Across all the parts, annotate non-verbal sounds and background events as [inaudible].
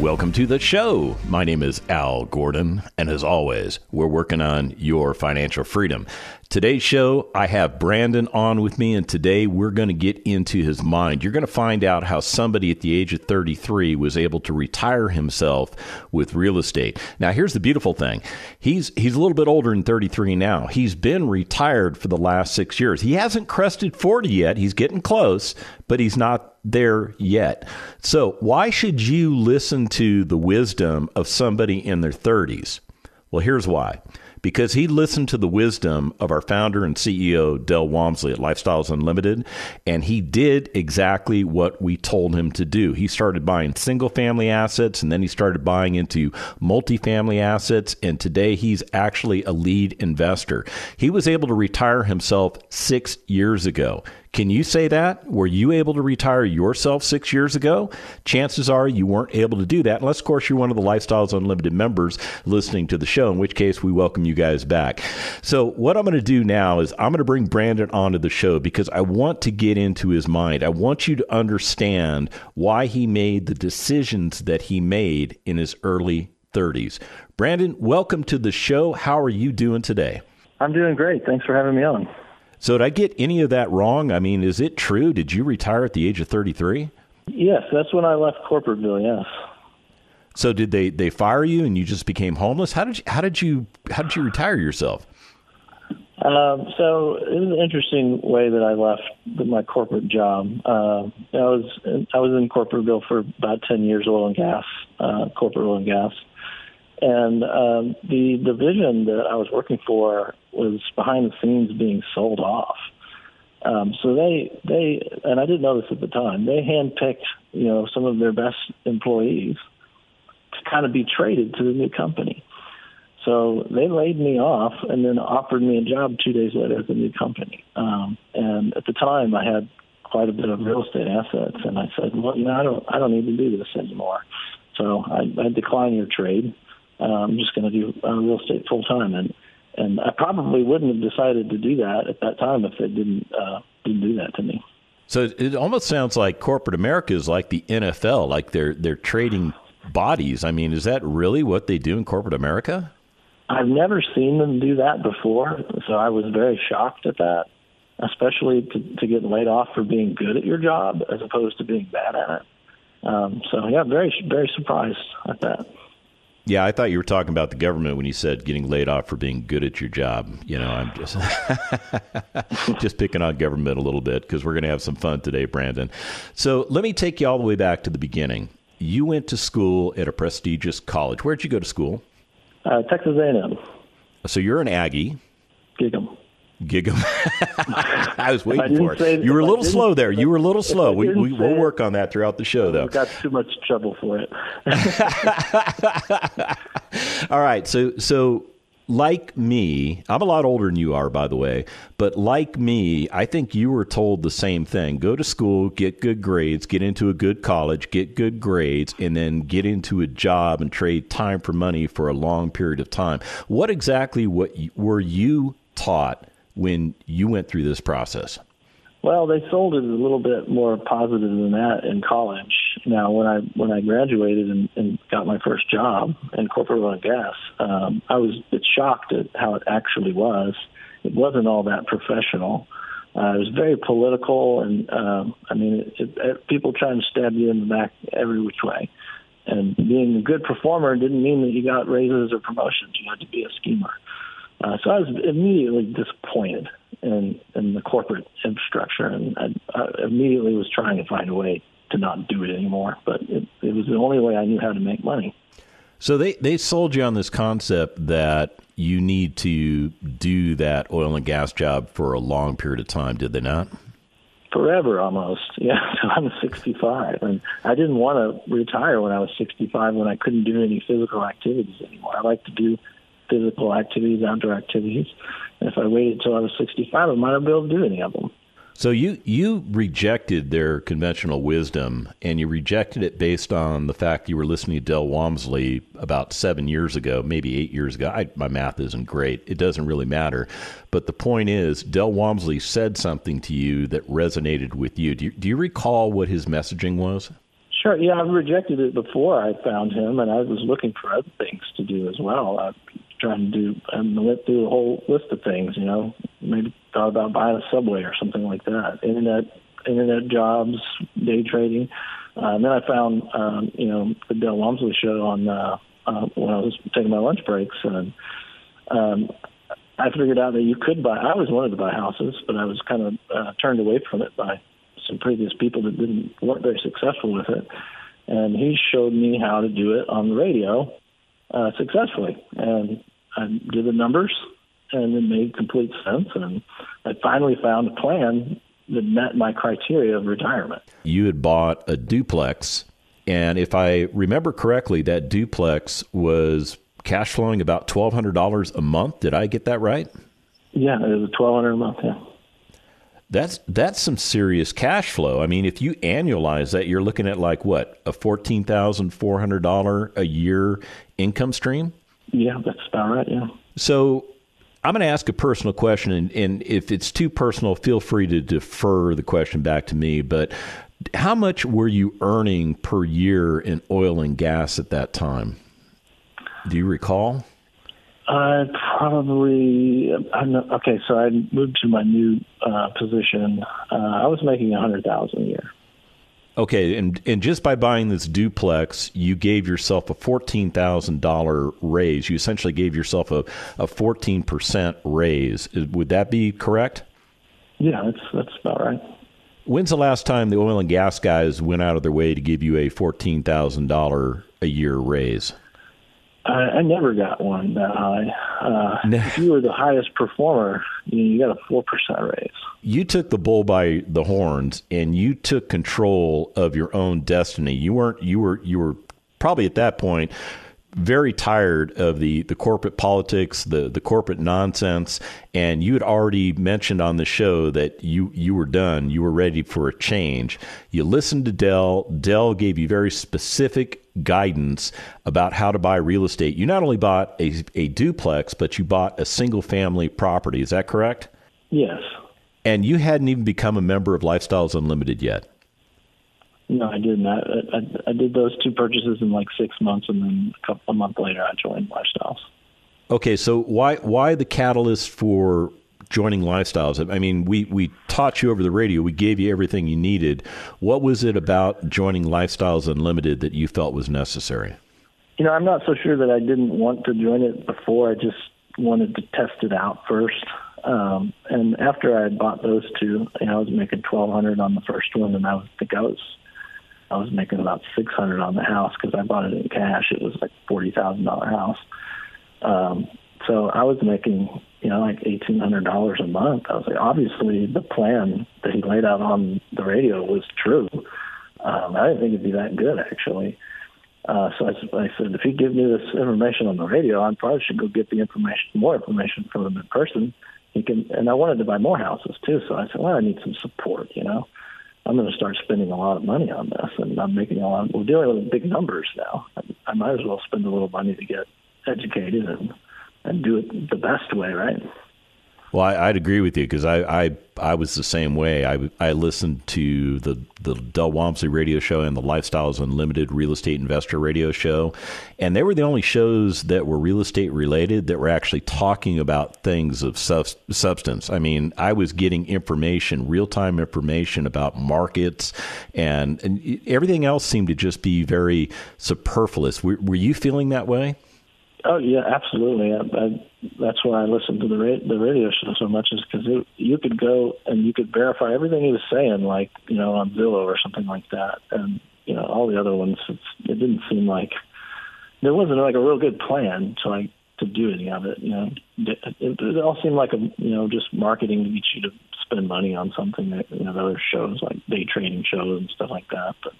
Welcome to the show. My name is Al Gordon, and as always, we're working on your financial freedom. Today's show, I have Brandon on with me, and today we're going to get into his mind. You're going to find out how somebody at the age of 33 was able to retire himself with real estate. Now, here's the beautiful thing he's, he's a little bit older than 33 now. He's been retired for the last six years. He hasn't crested 40 yet, he's getting close, but he's not there yet. So, why should you listen to the wisdom of somebody in their 30s? Well, here's why because he listened to the wisdom of our founder and CEO, Del Walmsley at Lifestyles Unlimited, and he did exactly what we told him to do. He started buying single family assets and then he started buying into multifamily assets, and today he's actually a lead investor. He was able to retire himself six years ago. Can you say that? Were you able to retire yourself six years ago? Chances are you weren't able to do that, unless, of course, you're one of the Lifestyles Unlimited members listening to the show, in which case we welcome you guys back. So, what I'm going to do now is I'm going to bring Brandon onto the show because I want to get into his mind. I want you to understand why he made the decisions that he made in his early 30s. Brandon, welcome to the show. How are you doing today? I'm doing great. Thanks for having me on. So, did I get any of that wrong? I mean, is it true? Did you retire at the age of 33? Yes, that's when I left Corporateville. Yes. So, did they they fire you and you just became homeless? How did you, how did you how did you retire yourself? Um, so it was an interesting way that I left my corporate job. Uh, I was I was in Corporateville for about ten years, oil and gas, uh, corporate oil and gas, and um, the division that I was working for was behind the scenes being sold off. Um, so they they and I didn't know this at the time. They handpicked you know some of their best employees to kind of be traded to the new company. So they laid me off and then offered me a job two days later at the new company. Um, and at the time, I had quite a bit of real estate assets, and I said, "Well, you know, I don't I don't need to do this anymore." So I, I declined your trade. Uh, I'm just going to do uh, real estate full time, and and I probably wouldn't have decided to do that at that time if they didn't uh, didn't do that to me. So it almost sounds like corporate America is like the NFL, like they're they're trading bodies. I mean, is that really what they do in corporate America? I've never seen them do that before, so I was very shocked at that, especially to, to get laid off for being good at your job as opposed to being bad at it. Um, so yeah, very very surprised at that. Yeah, I thought you were talking about the government when you said getting laid off for being good at your job. You know, I'm just [laughs] just picking on government a little bit because we're going to have some fun today, Brandon. So let me take you all the way back to the beginning. You went to school at a prestigious college. Where'd you go to school? Uh, Texas A&M. So you're an Aggie. Gig'em. Gig'em. [laughs] I was waiting I for it. You were a little slow there. You were a little slow. We, we will work on that throughout the show, though. Got too much trouble for it. [laughs] All right. So so like me, I'm a lot older than you are, by the way, but like me, I think you were told the same thing. Go to school, get good grades, get into a good college, get good grades, and then get into a job and trade time for money for a long period of time. What exactly what were you taught when you went through this process? Well, they sold it a little bit more positive than that in college. Now, when I when I graduated and, and got my first job in corporate oil and gas, um, I was shocked at how it actually was. It wasn't all that professional. Uh, it was very political, and um, I mean, it, it, it, people trying to stab you in the back every which way. And being a good performer didn't mean that you got raises or promotions. You had to be a schemer. Uh, so I was immediately disappointed in in the corporate infrastructure, and I, I immediately was trying to find a way to not do it anymore. But it, it was the only way I knew how to make money. So they they sold you on this concept that you need to do that oil and gas job for a long period of time. Did they not? Forever, almost. [laughs] Yeah, so I'm 65, and I didn't want to retire when I was 65 when I couldn't do any physical activities anymore. I like to do physical activities, outdoor activities. And if I waited until I was 65, I might not be able to do any of them. So you you rejected their conventional wisdom, and you rejected it based on the fact you were listening to Del Walmsley about seven years ago, maybe eight years ago. I, my math isn't great; it doesn't really matter. But the point is, Del Walmsley said something to you that resonated with you. Do you, do you recall what his messaging was? Sure. Yeah, I've rejected it before I found him, and I was looking for other things to do as well. I trying to do and went through a whole list of things. You know, maybe thought about buying a subway or something like that. Internet, internet jobs, day trading. Uh, and then I found, um, you know, the Del Walmsley show on uh, uh, when I was taking my lunch breaks, and um, I figured out that you could buy. I always wanted to buy houses, but I was kind of uh, turned away from it by some previous people that didn't weren't very successful with it. And he showed me how to do it on the radio uh, successfully. And I did the numbers, and it made complete sense. And I finally found a plan that met my criteria of retirement. You had bought a duplex, and if I remember correctly, that duplex was cash flowing about twelve hundred dollars a month. Did I get that right? Yeah, it was twelve hundred a month. Yeah. That's that's some serious cash flow. I mean, if you annualize that, you're looking at like what a fourteen thousand four hundred dollar a year income stream. Yeah, that's about right. Yeah. So I'm going to ask a personal question, and, and, if it's too personal, feel free to defer the question back to me. But how much were you earning per year in oil and gas at that time? Do you recall? I probably I'm not, okay. So I moved to my new uh, position. Uh, I was making a hundred thousand a year. Okay, and and just by buying this duplex, you gave yourself a fourteen thousand dollar raise. You essentially gave yourself a a fourteen percent raise. Would that be correct? Yeah, that's that's about right. When's the last time the oil and gas guys went out of their way to give you a fourteen thousand dollar a year raise? I, I never got one that high. Uh, if you were the highest performer, you, you got a four percent raise. You took the bull by the horns, and you took control of your own destiny. You weren't. You were. You were probably at that point very tired of the, the corporate politics, the, the corporate nonsense, and you had already mentioned on the show that you, you were done. You were ready for a change. You listened to Del. Del gave you very specific guidance about how to buy real estate. You not only bought a, a duplex, but you bought a single family property. Is that correct? Yes. And you hadn't even become a member of Lifestyles Unlimited yet. No, I didn't. I, I, I did those two purchases in like six months, and then a couple a month later, I joined Lifestyles. Okay, so why why the catalyst for joining Lifestyles? I mean, we we taught you over the radio. We gave you everything you needed. What was it about joining Lifestyles Unlimited that you felt was necessary? You know, I'm not so sure that I didn't want to join it before. I just wanted to test it out first. Um, and after I had bought those two, you know, I was making twelve hundred on the first one, and I was, think I was I was making about six hundred on the house because I bought it in cash. It was like forty thousand dollar house. Um, so I was making you know like eighteen hundred dollars a month. I was like, obviously the plan that he laid out on the radio was true. Um, I didn't think it'd be that good actually. Uh, so I, I said, if he give me this information on the radio, I probably should go get the information, more information from him in person. He can, and I wanted to buy more houses too. So I said, well, I need some support, you know. I'm going to start spending a lot of money on this, and I'm making a lot. Of, we're dealing with big numbers now. I, I might as well spend a little money to get educated and and do it the best way, right? Well, I, would agree with you because I, I I was the same way. I, I listened to the the Del Walmsley radio show and the Lifestyles Unlimited Real Estate Investor radio show, and they were the only shows that were real estate related that were actually talking about things of substance. I mean, I was getting information, real time information about markets, and, and everything else seemed to just be very superfluous. Were, were you feeling that way? Oh yeah, absolutely. I, I, that's why I listened to the ra- the radio show so much, is because you could go and you could verify everything he was saying, like you know on Zillow or something like that, and you know all the other ones. It's, it didn't seem like there wasn't like a real good plan to like to do any of it. You know, it, it, all seemed like a you know just marketing to get you to spend money on something that you know other shows like day trading shows and stuff like that, but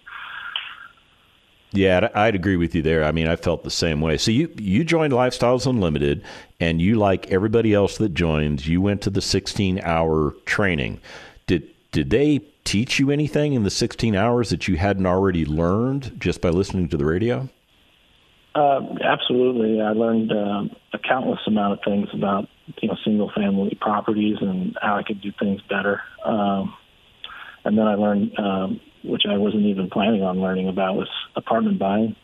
Yeah, I'd agree with you there. I mean, I felt the same way. So you you joined Lifestyles Unlimited, and you like everybody else that joins, you went to the 16 hour training. Did did they teach you anything in the 16 hours that you hadn't already learned just by listening to the radio? Uh, absolutely. I learned uh, a countless amount of things about you know single family properties and how I could do things better. Um, and then I learned, um, which I wasn't even planning on learning about, was apartment buying.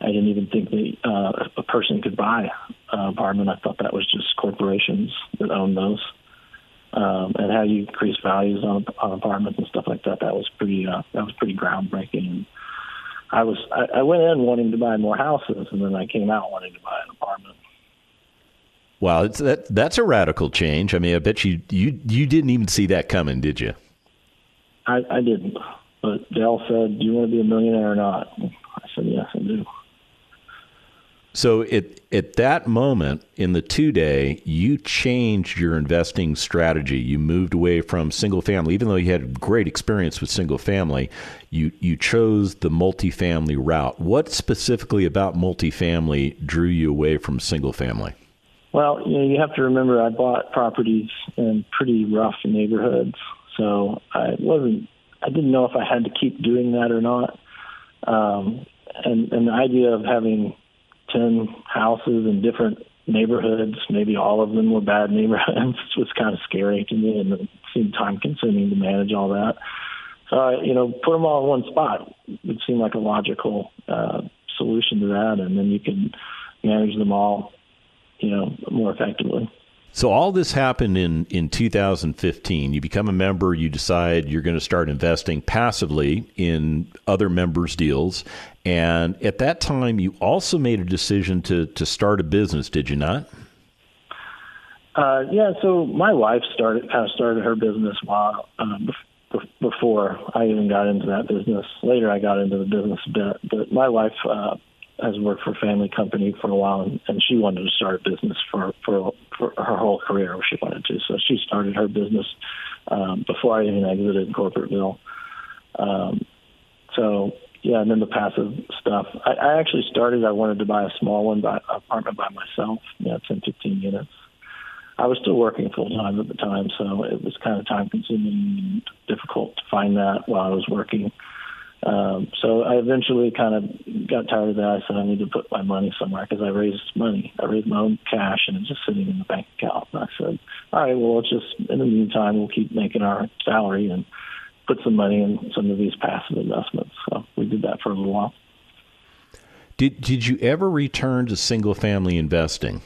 I didn't even think that uh, a person could buy an apartment. I thought that was just corporations that owned those. Um, and how you increase values on, on apartments and stuff like that. That was pretty. Uh, that was pretty groundbreaking. And I was. I, I went in wanting to buy more houses, and then I came out wanting to buy an apartment. Wow, it's, that that's a radical change. I mean, I bet you you you didn't even see that coming, did you? I, I didn't. But Dale said, "Do you want to be a millionaire or not?" I said, "Yes, I do." So at at that moment in the two day, you changed your investing strategy. You moved away from single family, even though you had great experience with single family. You you chose the multifamily route. What specifically about multifamily drew you away from single family? Well, you know, you have to remember I bought properties in pretty rough neighborhoods, so I wasn't. I didn't know if I had to keep doing that or not. Um, and and the idea of having ten houses in different neighborhoods, maybe all of them were bad [laughs] neighborhoods, was kind of scary to me, and it seemed time consuming to manage all that. So I, you know, put them all in one spot would seem like a logical uh, solution to that, and then you can manage them all you know, more effectively. So all this happened in, in 2015. You become a member, you decide you're going to start investing passively in other members' deals. And at that time, you also made a decision to, to start a business, did you not? Uh, yeah, so my wife started kind of started her business while um, before I even got into that business. Later, I got into the business a bit, but my wife uh, has worked for a family company for a while, and, and she wanted to start a business for, for for her whole career. She wanted to, so she started her business um, before I even exited corporateville. Um, so yeah, and then the passive stuff. I, I actually started. I wanted to buy a small one, by apartment by myself. Yeah, 10, 15 units. I was still working full time at the time, so it was kind of time consuming and difficult to find that while I was working. Um, so I eventually kind of got tired of that. I said I need to put my money somewhere because I raised money. I raised my own cash and it's just sitting in the bank account. And I said, all right, well, let's just in the meantime we'll keep making our salary and put some money in some of these passive investments. So we did that for a little while. Did Did you ever return to single family investing?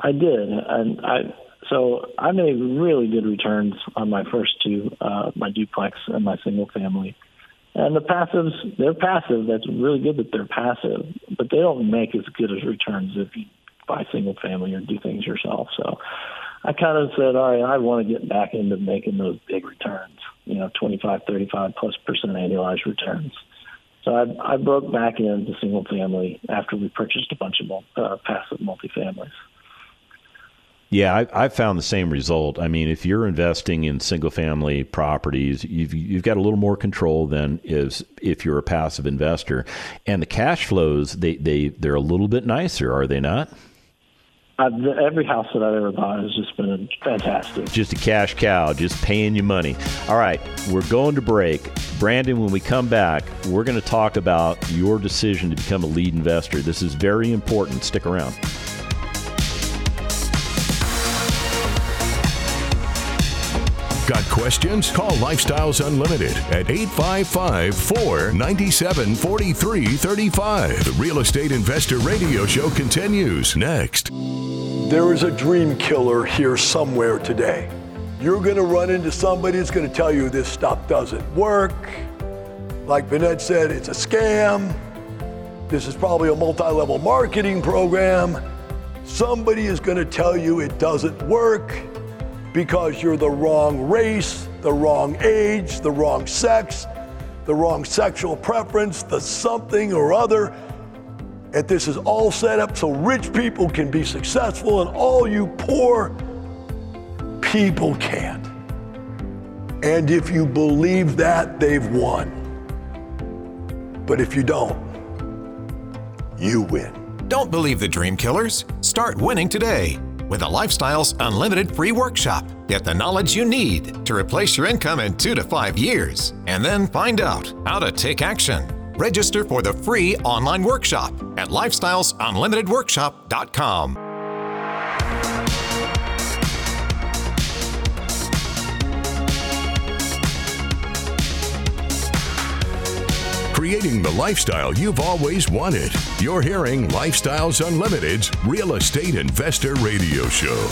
I did, and I so I made really good returns on my first two, uh, my duplex and my single family. And the passives, they're passive. That's really good that they're passive, but they don't make as good as returns if you buy single family or do things yourself. So I kind of said, all right, I want to get back into making those big returns, you know, 25, 35 plus percent annualized returns. So I, I broke back into single family after we purchased a bunch of uh, passive multifamilies. Yeah, I, I found the same result. I mean, if you're investing in single family properties, you've you've got a little more control than is if you're a passive investor, and the cash flows they they they're a little bit nicer, are they not? Uh, I've, every house that I've ever bought has just been fantastic. Just a cash cow, just paying you money. All right, we're going to break. Brandon, when we come back, we're going to talk about your decision to become a lead investor. This is very important. Stick around. Got questions? Call Lifestyles Unlimited at 855 497 4335. The Real Estate Investor Radio Show continues next. There is a dream killer here somewhere today. You're going to run into somebody that's going to tell you this stuff doesn't work. Like Vanette said, it's a scam. This is probably a multi level marketing program. Somebody is going to tell you it doesn't work because you're the wrong race, the wrong age, the wrong sex, the wrong sexual preference, the something or other. And this is all set up so rich people can be successful and all you poor people can't. And if you believe that, they've won. But if you don't, you win. Don't believe the dream killers. Start winning today with a Lifestyles Unlimited free workshop. Get the knowledge you need to replace your income in two to five years, and then find out how to take action. Register for the free online workshop at lifestylesunlimitedworkshop.com. creating the lifestyle you've always wanted. You're hearing Lifestyles Unlimited's Real Estate Investor Radio Show.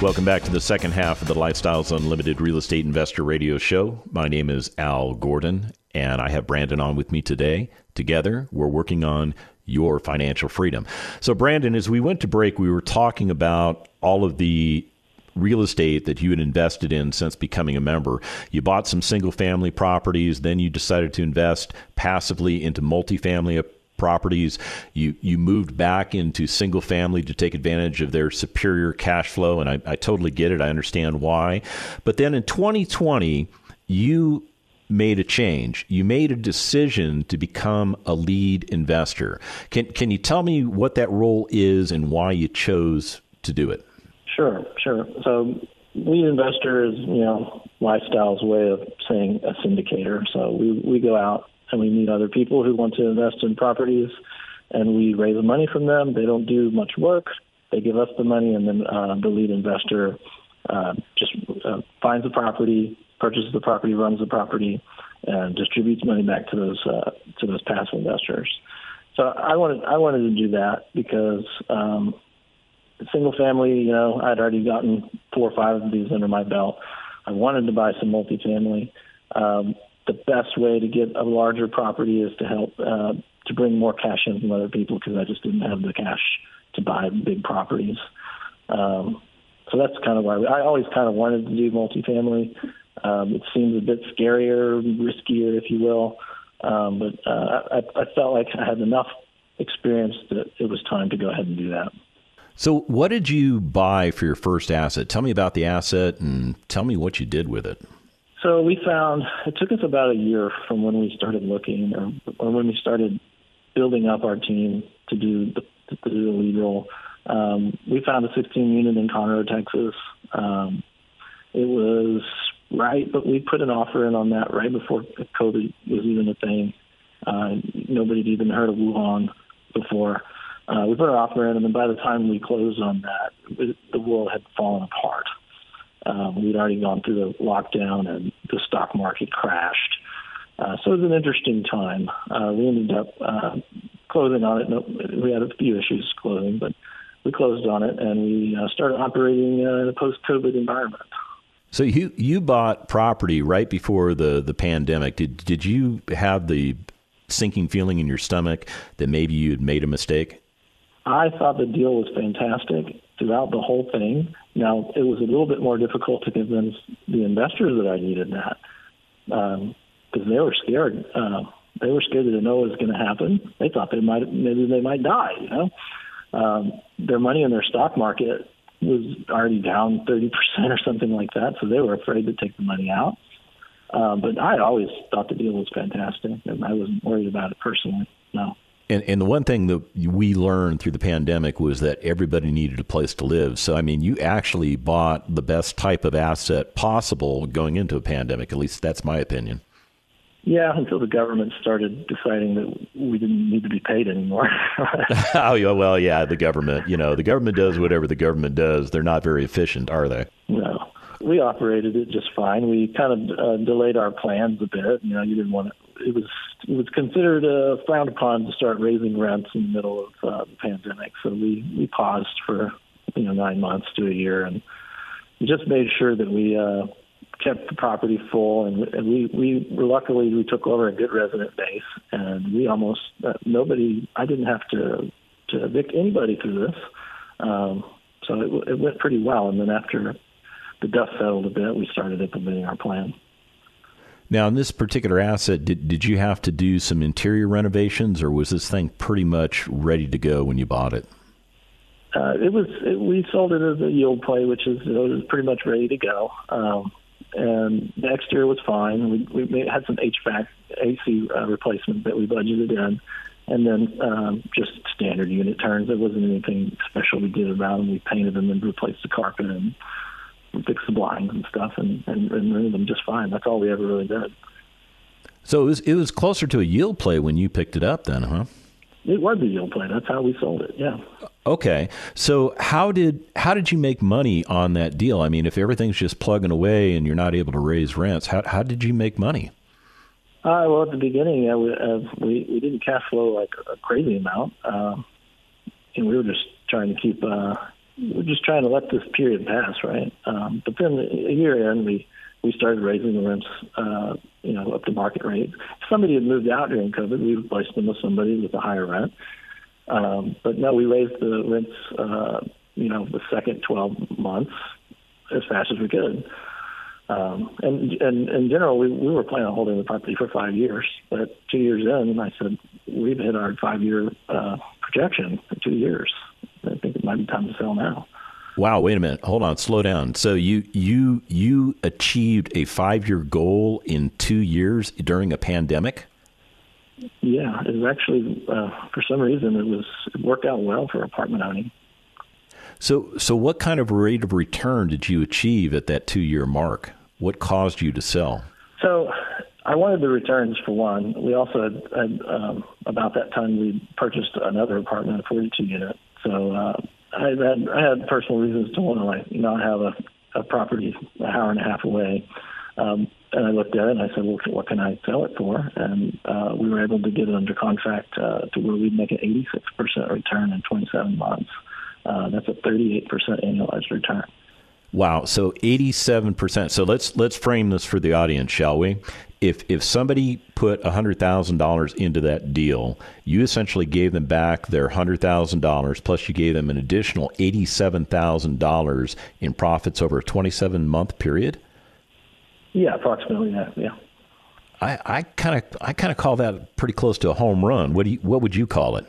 Welcome back to the second half of the Lifestyles Unlimited Real Estate Investor Radio Show. My name is Al Gordon, and I have Brandon on with me today. Together, we're working on your financial freedom. So, Brandon, as we went to break, we were talking about all of the real estate that you had invested in since becoming a member. You bought some single family properties, then you decided to invest passively into multifamily properties. You you moved back into single family to take advantage of their superior cash flow, and I, I totally get it. I understand why. But then in 2020, you made a change. You made a decision to become a lead investor. Can can you tell me what that role is and why you chose to do it? Sure, sure. So lead investor is, you know, lifestyle's way of saying a syndicator. So we, we go out and we meet other people who want to invest in properties and we raise money from them. They don't do much work. They give us the money and then uh, the lead investor uh, just uh, finds the property, purchases the property, runs the property, and distributes money back to those uh, to those passive investors. So I wanted I wanted to do that because um, single family, you know, I'd already gotten four or five of these under my belt. I wanted to buy some multifamily. Um, the best way to get a larger property is to help uh, to bring more cash in from other people because I just didn't have the cash to buy big properties. Um, so that's kind of why we, I always kind of wanted to do multifamily. Um, it seems a bit scarier, riskier, if you will. Um, but uh, I, I felt like I had enough experience that it was time to go ahead and do that. So, what did you buy for your first asset? Tell me about the asset and tell me what you did with it. So, we found it took us about a year from when we started looking or, or when we started building up our team to do the, to do the lead role. Um, we found a 16 unit in Conroe, Texas. Um, it was right, but we put an offer in on that right before COVID was even a thing. Uh, nobody had even heard of Wuhan before. Uh, we put our offer in, and then by the time we closed on that, the world had fallen apart. Um, we'd already gone through the lockdown, and the stock market crashed. Uh, so it was an interesting time. Uh, we ended up uh, closing on it. No, we had a few issues closing, but we closed on it, and we uh, started operating uh, in a post-COVID environment. So you you bought property right before the the pandemic. Did did you have the sinking feeling in your stomach that maybe you had made a mistake? I thought the deal was fantastic throughout the whole thing. Now, it was a little bit more difficult to convince the investors that I needed that because um, they were scared. Uh, they were scared didn't know what was going to happen. They thought they might, maybe they might die. You know, um, their money in their stock market was already down 30% or something like that, so they were afraid to take the money out. Um, but I always thought the deal was fantastic, and I wasn't worried about it personally. No. And, and the one thing that we learned through the pandemic was that everybody needed a place to live. So, I mean, you actually bought the best type of asset possible going into a pandemic. At least that's my opinion. Yeah, until the government started deciding that we didn't need to be paid anymore. [laughs] [laughs] oh, yeah, well, yeah, the government. You know, the government does whatever the government does. They're not very efficient, are they? No, we operated it just fine. We kind of uh, delayed our plans a bit. You know, you didn't want to it was it was considered uh, frowned upon to start raising rents in the middle of uh, the pandemic. So we we paused for you know nine months to a year, and just made sure that we uh, kept the property full. And, and we we luckily we took over a good resident base, and we almost uh, nobody. I didn't have to to evict anybody through this. Um, so it, it went pretty well. And then after the dust settled a bit, we started implementing our plan. Now, in this particular asset, did, did you have to do some interior renovations, or was this thing pretty much ready to go when you bought it? Uh, it was. It, we sold it as a yield play, which is it was pretty much ready to go. Um, and the exterior was fine. We, we made, had some HVAC AC uh, replacement that we budgeted in, and then um, just standard unit turns. There wasn't anything special we did around them. We painted them and replaced the carpet and fixed the blinds and stuff, and, and, and rented them just fine. That's all we ever really did. So it was it was closer to a yield play when you picked it up, then, huh? It was a yield play. That's how we sold it. Yeah. Okay. So how did how did you make money on that deal? I mean, if everything's just plugging away and you're not able to raise rents, how how did you make money? Uh, well, at the beginning, yeah, we, uh, we we didn't cash flow like a crazy amount, um, and we were just trying to keep. Uh, were just trying to let this period pass, right? Um, but then a year in, we we started raising the rents, uh, you know, up to market rate. If somebody had moved out during COVID, we replaced them with somebody with a higher rent. Um, but no, we raised the rents, uh, you know, the second 12 months as fast as we could. Um, and, and in general, we, we were planning on holding the property for five years. But two years in, I said, we've hit our five year uh, projection in two years. I think it might be time to sell now. Wow, wait a minute. Hold on, slow down. So you you you achieved a 5-year goal in 2 years during a pandemic? Yeah, it was actually uh, for some reason it was it worked out well for apartment owning. So so what kind of rate of return did you achieve at that 2-year mark? What caused you to sell? So I wanted the returns for one. We also had, had um, about that time we purchased another apartment, a 42 unit. So uh, I had I had personal reasons to want to like not have a, a property an hour and a half away. Um, and I looked at it and I said, well, what can I sell it for? And uh, we were able to get it under contract uh, to where we'd make an 86% return in 27 months. Uh, that's a 38% annualized return. Wow. So 87%. So let's let's frame this for the audience, shall we? If if somebody put $100,000 into that deal, you essentially gave them back their $100,000 plus you gave them an additional $87,000 in profits over a 27 month period? Yeah, approximately that. Yeah. I kind of I kind of call that pretty close to a home run. What do you, what would you call it?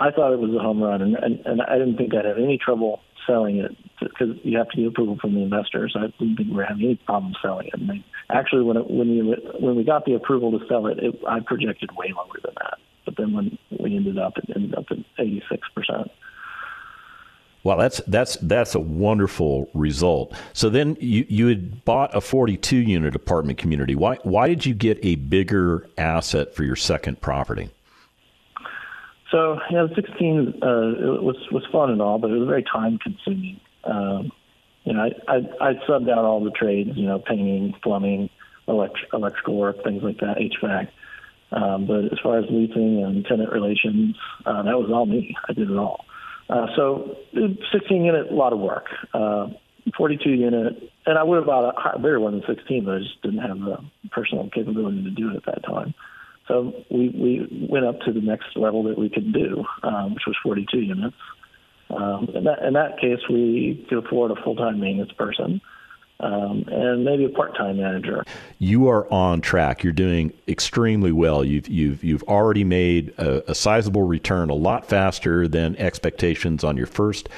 I thought it was a home run, and, and, and I didn't think I'd have any trouble selling it because you have to get approval from the investors. I didn't think we were having any problem selling it. And they, actually, when it, when you when we got the approval to sell it, it, I projected way lower than that. But then when we ended up, it ended up at eighty six percent. Well, that's that's that's a wonderful result. So then you you had bought a 42 unit apartment community. Why why did you get a bigger asset for your second property? So yeah, 16 uh, it was was fun and all, but it was very time consuming. Um, you know, I, I I subbed out all the trades, you know, painting, plumbing, elect- electrical work, things like that, HVAC. Um, but as far as leasing and tenant relations, uh, that was all me. I did it all. Uh, so 16 unit, a lot of work. Uh, 42 unit, and I would have bought a bigger one than 16, but I just didn't have the personal capability to do it at that time. So we, we went up to the next level that we could do, um, which was 42 units. Um, in, that, in that case, we could afford a full-time maintenance person um, and maybe a part-time manager. You are on track. You're doing extremely well. You've you've you've already made a, a sizable return, a lot faster than expectations on your first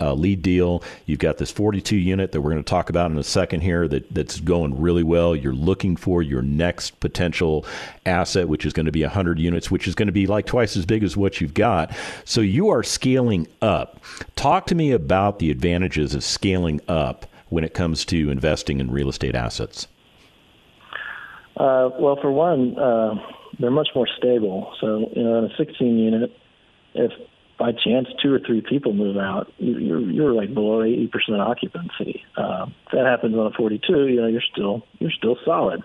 uh, lead deal. You've got this 42 unit that we're going to talk about in a second here that, that's going really well. You're looking for your next potential asset, which is going to be 100 units, which is going to be like twice as big as what you've got. So you are scaling up. Talk to me about the advantages of scaling up when it comes to investing in real estate assets. Uh, well, for one, uh, they're much more stable. So, you know, in a 16 unit, if by chance two or three people move out, you're you're like below 80% occupancy. Uh, if that happens on a 42, you know you're still you're still solid.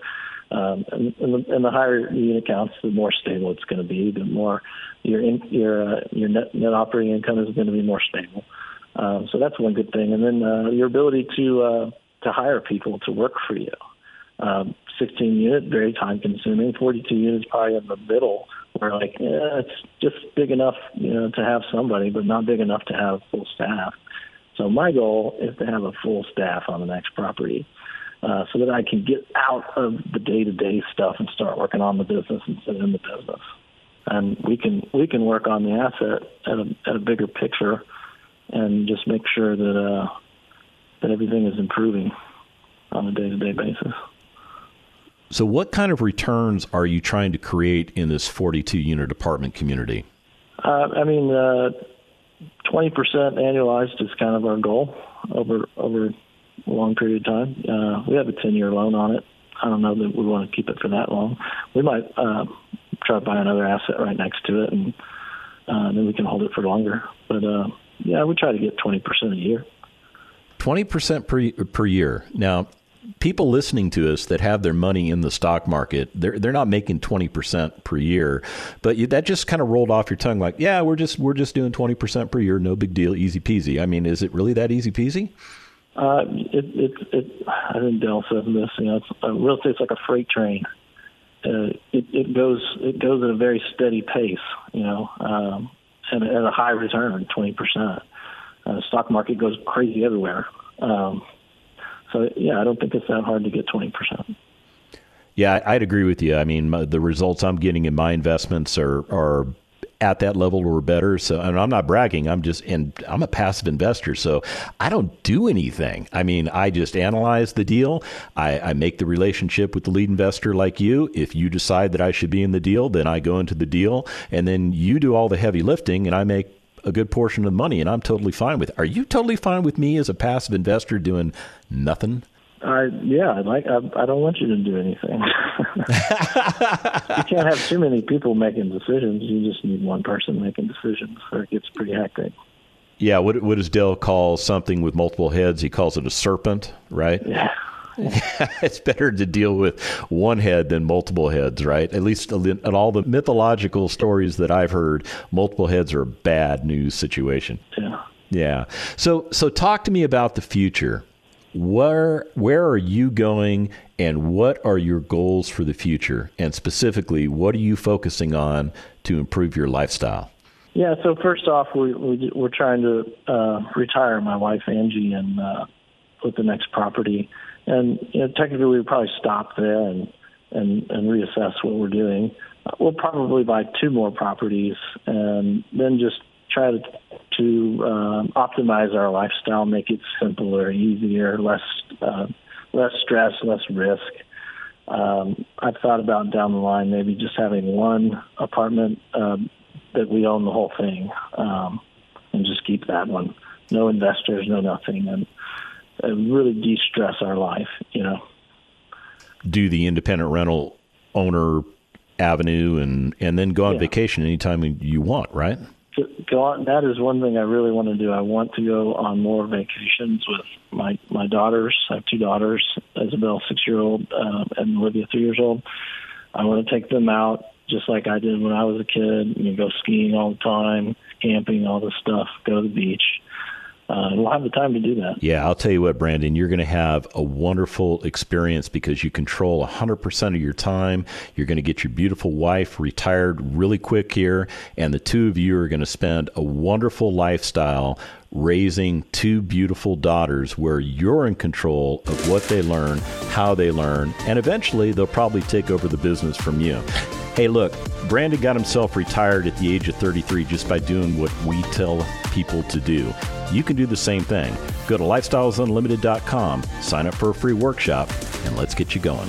Um, and, and, the, and the higher the unit counts, the more stable it's going to be. The more your in, your uh, your net net operating income is going to be more stable. Um, so that's one good thing. And then uh, your ability to uh, to hire people to work for you. Um, 16 unit, very time consuming. 42 units, probably in the middle where like yeah, it's just big enough, you know, to have somebody, but not big enough to have full staff. So my goal is to have a full staff on the next property, uh, so that I can get out of the day-to-day stuff and start working on the business instead of in the business. And we can we can work on the asset at a at a bigger picture, and just make sure that uh, that everything is improving. on a day to day basis. So, what kind of returns are you trying to create in this 42 unit apartment community? Uh, I mean, uh, 20% annualized is kind of our goal over over a long period of time. Uh, we have a 10 year loan on it. I don't know that we want to keep it for that long. We might uh, try to buy another asset right next to it, and uh, then we can hold it for longer. But uh, yeah, we try to get 20% a year. 20% per, per year. Now, people listening to us that have their money in the stock market, they're they're not making twenty percent per year, but you, that just kind of rolled off your tongue like, yeah, we're just we're just doing twenty percent per year, no big deal, easy peasy. I mean, is it really that easy peasy? Uh, it, it, it, I think Del said this. You know, uh, real estate's like a freight train. Uh, it, it goes it goes at a very steady pace. You know, um, and at a high return, twenty percent. Uh, stock market goes crazy everywhere. Um, so yeah, I don't think it's that hard to get twenty percent. Yeah, I'd agree with you. I mean, the results I'm getting in my investments are are at that level or better. So, and I'm not bragging. I'm just, and I'm a passive investor. So I don't do anything. I mean, I just analyze the deal. I, I, make the relationship with the lead investor like you. If you decide that I should be in the deal, then I go into the deal and then you do all the heavy lifting and I make a good portion of the money, and I'm totally fine with. It. Are you totally fine with me as a passive investor doing nothing? I yeah, I like. I, I don't want you to do anything. [laughs] you can't have too many people making decisions. You just need one person making decisions, or it gets pretty hectic. Yeah, what what does Del call something with multiple heads? He calls it a serpent, right? Yeah. [laughs] it's better to deal with one head than multiple heads, right? At least in all the mythological stories that I've heard, multiple heads are a bad news situation. Yeah. Yeah. So so talk to me about the future. Where where are you going and what are your goals for the future? And specifically, what are you focusing on to improve your lifestyle? Yeah, so first off, we, we we're trying to uh, retire my wife Angie and uh, with the next property and you know, technically we would probably stop there and and and reassess what we're doing. We'll probably buy two more properties and then just try to to um, optimize our lifestyle, make it simpler, easier, less uh, less stress, less risk. Um, I've thought about down the line maybe just having one apartment um, that we own the whole thing, um, and just keep that one. No investors, no nothing, and really de-stress our life, you know. Do the independent rental owner avenue and and then go on yeah. vacation anytime you want, right? Go on. That is one thing I really want to do. I want to go on more vacations with my my daughters. I have two daughters, Isabel, six year old, uh, and Olivia, three years old. I want to take them out just like I did when I was a kid. You know, go skiing all the time, camping, all this stuff. Go to the beach uh, we'll have the time to do that. Yeah, I'll tell you what, Brandon, you're going to have a wonderful experience because you control 100% of your time. You're going to get your beautiful wife retired really quick here, and the two of you are going to spend a wonderful lifestyle raising two beautiful daughters where you're in control of what they learn, how they learn, and eventually they'll probably take over the business from you. Hey, look, Brandon got himself retired at the age of 33 just by doing what we tell people to do. You can do the same thing. Go to lifestylesunlimited.com, sign up for a free workshop, and let's get you going.